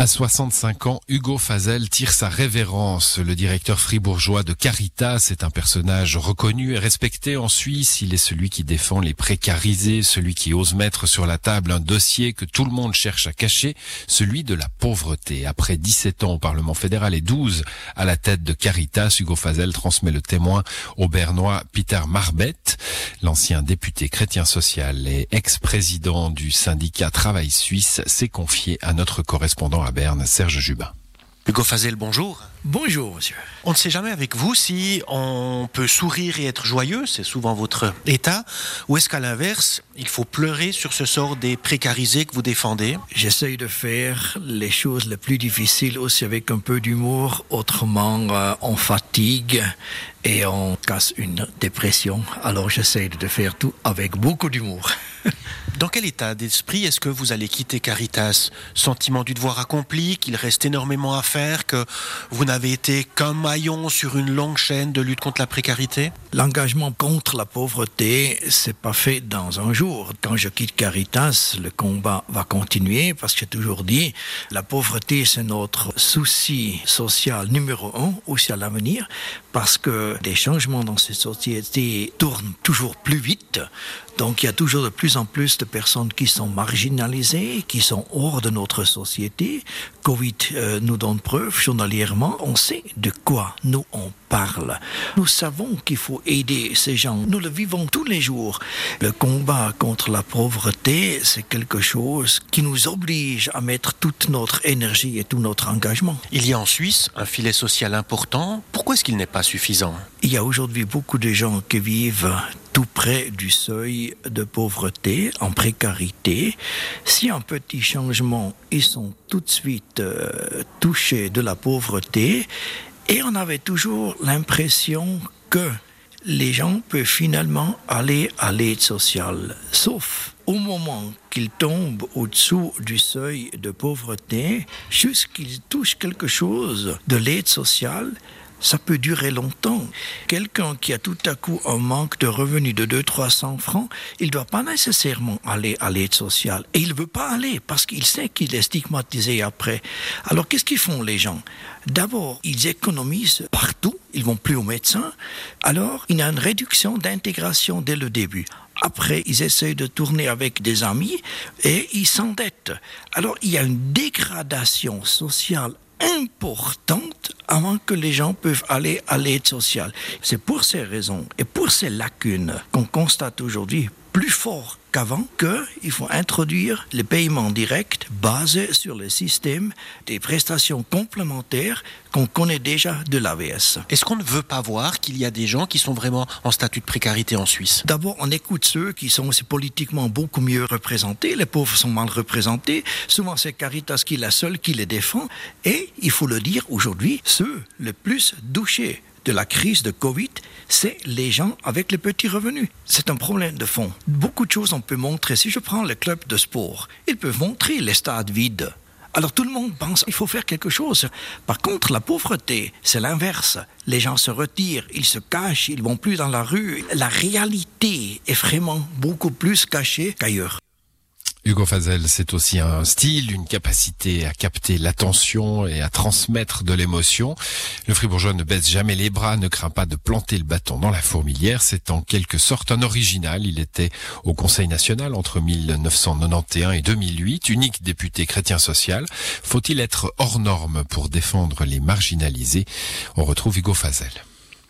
À 65 ans, Hugo Fazel tire sa révérence. Le directeur fribourgeois de Caritas est un personnage reconnu et respecté en Suisse. Il est celui qui défend les précarisés, celui qui ose mettre sur la table un dossier que tout le monde cherche à cacher, celui de la pauvreté. Après 17 ans au Parlement fédéral et 12 à la tête de Caritas, Hugo Fazel transmet le témoin au Bernois Peter Marbet, l'ancien député chrétien social et ex-président du syndicat Travail Suisse, s'est confié à notre correspondant Berne, Serge Jubin. Hugo Fazel, bonjour. Bonjour, monsieur. On ne sait jamais avec vous si on peut sourire et être joyeux, c'est souvent votre état, ou est-ce qu'à l'inverse, il faut pleurer sur ce sort des précarisés que vous défendez? J'essaye de faire les choses les plus difficiles aussi avec un peu d'humour, autrement euh, on fatigue et on casse une dépression. Alors j'essaye de faire tout avec beaucoup d'humour. Dans quel état d'esprit est-ce que vous allez quitter Caritas? Sentiment du devoir accompli, qu'il reste énormément à faire, que vous n'avez été qu'un maillon sur une longue chaîne de lutte contre la précarité? L'engagement contre la pauvreté, c'est pas fait dans un jour. Quand je quitte Caritas, le combat va continuer parce que j'ai toujours dit, la pauvreté, c'est notre souci social numéro un aussi à l'avenir parce que des changements dans ces sociétés tournent toujours plus vite. Donc il y a toujours de plus en plus de personnes qui sont marginalisées, qui sont hors de notre société. Covid euh, nous donne preuve journalièrement. On sait de quoi nous on parle. Nous savons qu'il faut aider ces gens. Nous le vivons tous les jours. Le combat contre la pauvreté, c'est quelque chose qui nous oblige à mettre toute notre énergie et tout notre engagement. Il y a en Suisse un filet social important. Pourquoi est-ce qu'il n'est pas suffisant? Il y a aujourd'hui beaucoup de gens qui vivent tout près du seuil de pauvreté, en précarité. Si un petit changement, ils sont tout de suite euh, touchés de la pauvreté. Et on avait toujours l'impression que les gens peuvent finalement aller à l'aide sociale. Sauf au moment qu'ils tombent au-dessous du seuil de pauvreté, jusqu'ils touchent quelque chose de l'aide sociale, ça peut durer longtemps. Quelqu'un qui a tout à coup un manque de revenus de 200-300 francs, il ne doit pas nécessairement aller à l'aide sociale. Et il ne veut pas aller parce qu'il sait qu'il est stigmatisé après. Alors qu'est-ce qu'ils font les gens? D'abord, ils économisent partout, ils vont plus au médecin. Alors, il y a une réduction d'intégration dès le début. Après, ils essayent de tourner avec des amis et ils s'endettent. Alors, il y a une dégradation sociale importante avant que les gens peuvent aller à l'aide sociale. C'est pour ces raisons et pour ces lacunes qu'on constate aujourd'hui plus fort qu'avant qu'il faut introduire les paiements directs basés sur le système des prestations complémentaires qu'on connaît déjà de l'AVS. Est-ce qu'on ne veut pas voir qu'il y a des gens qui sont vraiment en statut de précarité en Suisse? D'abord, on écoute ceux qui sont aussi politiquement beaucoup mieux représentés. Les pauvres sont mal représentés. Souvent, c'est Caritas qui est la seule qui les défend. Et, il faut le dire aujourd'hui, ceux le plus touchés de la crise de Covid, c'est les gens avec les petits revenus. C'est un problème de fond. Beaucoup de choses on peut montrer. Si je prends le club de sport, ils peuvent montrer les stades vides. Alors tout le monde pense qu'il faut faire quelque chose. Par contre, la pauvreté, c'est l'inverse. Les gens se retirent, ils se cachent, ils vont plus dans la rue. La réalité est vraiment beaucoup plus cachée qu'ailleurs. Hugo Fazel, c'est aussi un style, une capacité à capter l'attention et à transmettre de l'émotion. Le fribourgeois ne baisse jamais les bras, ne craint pas de planter le bâton dans la fourmilière. C'est en quelque sorte un original. Il était au Conseil national entre 1991 et 2008, unique député chrétien social. Faut-il être hors norme pour défendre les marginalisés? On retrouve Hugo Fazel.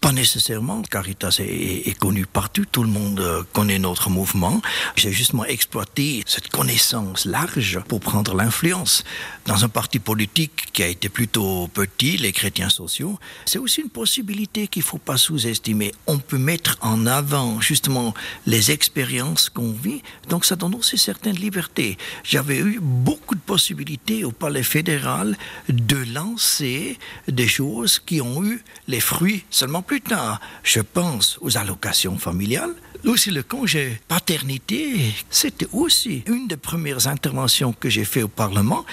Pas nécessairement. Caritas est, est, connu partout. Tout le monde euh, connaît notre mouvement. J'ai justement exploité cette connaissance large pour prendre l'influence. Dans un parti politique qui a été plutôt petit, les chrétiens sociaux, c'est aussi une possibilité qu'il ne faut pas sous-estimer. On peut mettre en avant justement les expériences qu'on vit. Donc ça donne aussi certaines libertés. J'avais eu beaucoup de possibilités au palais fédéral de lancer des choses qui ont eu les fruits seulement plus tard, je pense aux allocations familiales. Aussi, le congé paternité, c'était aussi une des premières interventions que j'ai fait au Parlement.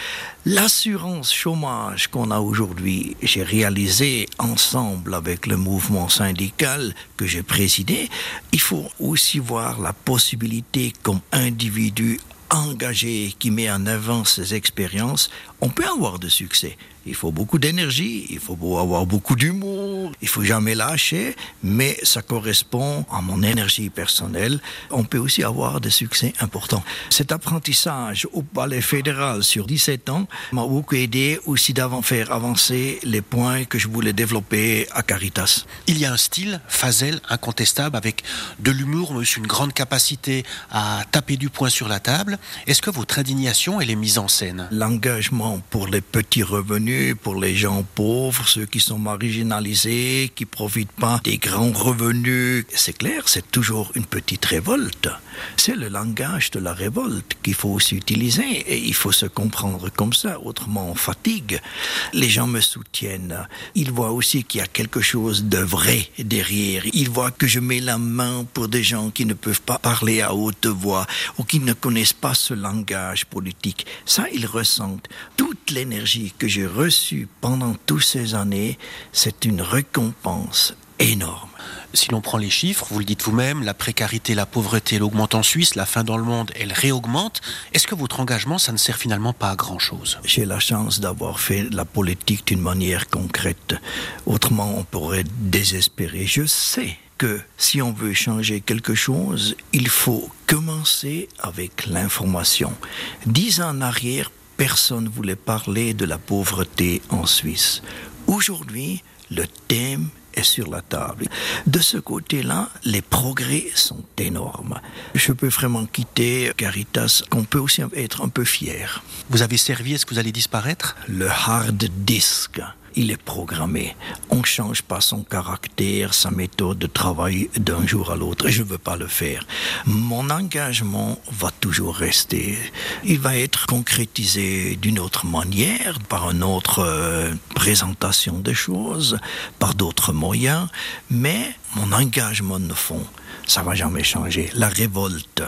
L'assurance chômage qu'on a aujourd'hui, j'ai réalisé ensemble avec le mouvement syndical que j'ai présidé. Il faut aussi voir la possibilité comme individu engagé, qui met en avant ses expériences, on peut avoir de succès. Il faut beaucoup d'énergie, il faut avoir beaucoup d'humour, il faut jamais lâcher, mais ça correspond à mon énergie personnelle. On peut aussi avoir des succès importants. Cet apprentissage au palais fédéral sur 17 ans m'a beaucoup aidé aussi d'avant faire avancer les points que je voulais développer à Caritas. Il y a un style, Fazel, incontestable, avec de l'humour, mais aussi une grande capacité à taper du poing sur la table. Est-ce que votre indignation, elle est mise en scène? L'engagement pour les petits revenus pour les gens pauvres, ceux qui sont marginalisés, qui profitent pas des grands revenus. C'est clair, c'est toujours une petite révolte. C'est le langage de la révolte qu'il faut aussi utiliser et il faut se comprendre comme ça, autrement on fatigue. Les gens me soutiennent. Ils voient aussi qu'il y a quelque chose de vrai derrière. Ils voient que je mets la main pour des gens qui ne peuvent pas parler à haute voix ou qui ne connaissent pas ce langage politique. Ça, ils ressentent. Toute l'énergie que j'ai reçue pendant toutes ces années, c'est une récompense énorme. Si l'on prend les chiffres, vous le dites vous-même, la précarité, la pauvreté, elle augmente en Suisse, la faim dans le monde, elle réaugmente. Est-ce que votre engagement, ça ne sert finalement pas à grand-chose? J'ai la chance d'avoir fait la politique d'une manière concrète. Autrement, on pourrait désespérer. Je sais que si on veut changer quelque chose, il faut commencer avec l'information. Dix ans en arrière, personne ne voulait parler de la pauvreté en Suisse. Aujourd'hui, le thème est sur la table. De ce côté-là, les progrès sont énormes. Je peux vraiment quitter Caritas, qu'on peut aussi être un peu fier. Vous avez servi, est-ce que vous allez disparaître? Le hard disk il est programmé. On ne change pas son caractère, sa méthode de travail d'un jour à l'autre. Je ne veux pas le faire. Mon engagement va toujours rester. Il va être concrétisé d'une autre manière, par une autre euh, présentation des choses, par d'autres moyens. Mais mon engagement de fond, ça va jamais changer. La révolte,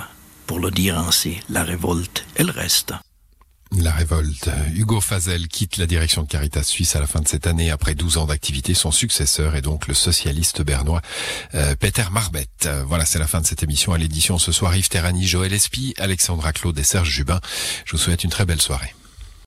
pour le dire ainsi, la révolte, elle reste. La révolte. Hugo Fazel quitte la direction de Caritas Suisse à la fin de cette année après 12 ans d'activité. Son successeur est donc le socialiste bernois euh, Peter Marbet. Voilà, c'est la fin de cette émission à l'édition ce soir. Yves Terrani, Joël Espy, Alexandra Claude et Serge Jubin. Je vous souhaite une très belle soirée.